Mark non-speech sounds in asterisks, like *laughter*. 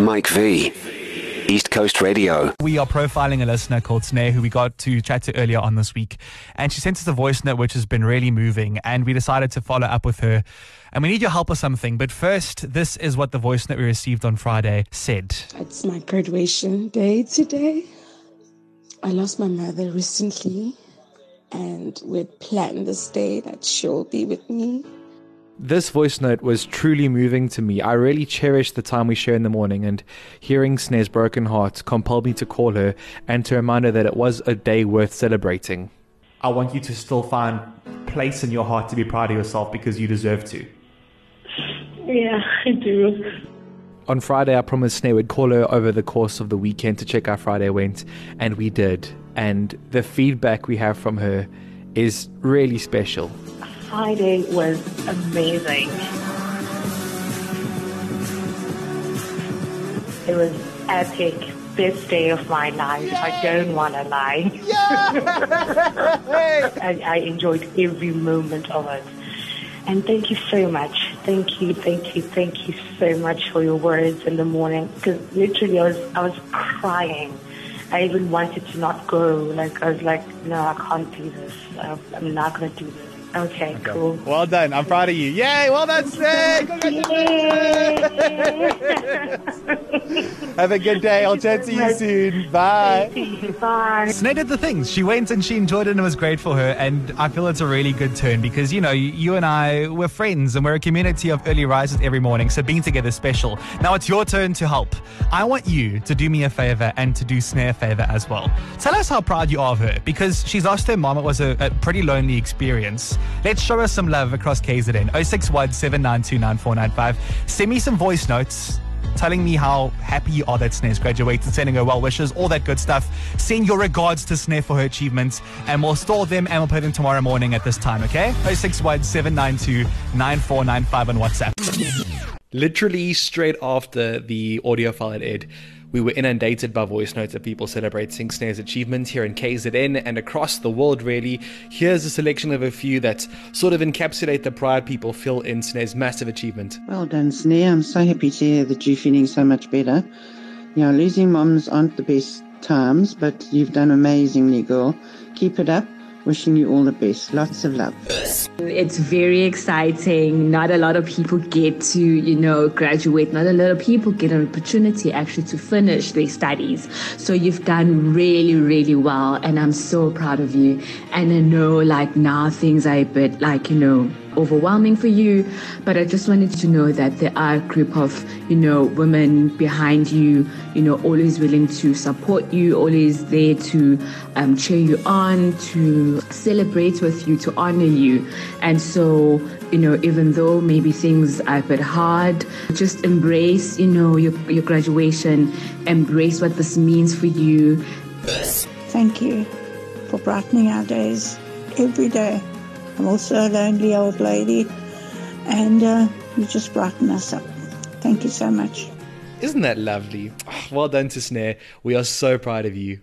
Mike V. East Coast Radio. We are profiling a listener called Sine who we got to chat to earlier on this week. And she sent us a voice note which has been really moving. And we decided to follow up with her. And we need your help with something. But first, this is what the voice note we received on Friday said. It's my graduation day today. I lost my mother recently. And we'd planned this day that she'll be with me this voice note was truly moving to me. I really cherished the time we share in the morning, and hearing Sine's broken heart compelled me to call her and to remind her that it was a day worth celebrating. I want you to still find place in your heart to be proud of yourself because you deserve to. Yeah, I do. On Friday, I promised Sine would call her over the course of the weekend to check how Friday went, and we did. And the feedback we have from her is really special. Friday was amazing. It was epic. Best day of my life. Yay! I don't want to lie. I, *laughs* I enjoyed every moment of it. And thank you so much. Thank you, thank you, thank you so much for your words in the morning. Because literally, I was I was crying. I even wanted to not go. Like I was like, no, I can't do this. I'm not gonna do this. Okay, okay, cool. Well done. I'm proud of you. Yay! Well done, Sine! Have a good day. I'll chat to you soon. Bye. Bye. Sine did the things. She went and she enjoyed it and it was great for her. And I feel it's a really good turn because, you know, you and I, we're friends and we're a community of early risers every morning. So being together is special. Now it's your turn to help. I want you to do me a favor and to do Sine a favor as well. Tell us how proud you are of her because she's lost her mom. It was a, a pretty lonely experience. Let's show us some love across KZN. 061 Send me some voice notes telling me how happy you are that Sine's graduated, sending her well wishes, all that good stuff. Send your regards to Sine for her achievements, and we'll store them and we'll put them tomorrow morning at this time, okay? 061 on WhatsApp. Literally straight after the audio file had aired, we were inundated by voice notes of people celebrating Sine's achievement here in KZN and across the world, really. Here's a selection of a few that sort of encapsulate the pride people feel in Sine's massive achievement. Well done, Sine. I'm so happy to hear that you're feeling so much better. You know, losing moms aren't the best times, but you've done amazingly, girl. Keep it up. Wishing you all the best. Lots of love. It's very exciting. Not a lot of people get to, you know, graduate. Not a lot of people get an opportunity actually to finish their studies. So you've done really, really well. And I'm so proud of you. And I know like now things are a bit like, you know, overwhelming for you. But I just wanted to know that there are a group of, you know, women behind you, you know, always willing to support you, always there to um, cheer you on, to celebrate with you, to honor you. And so, you know, even though maybe things are a bit hard, just embrace, you know, your, your graduation, embrace what this means for you. Thank you for brightening our days every day. I'm also a lonely old lady, and uh, you just brighten us up. Thank you so much. Isn't that lovely? Well done to Sine. We are so proud of you.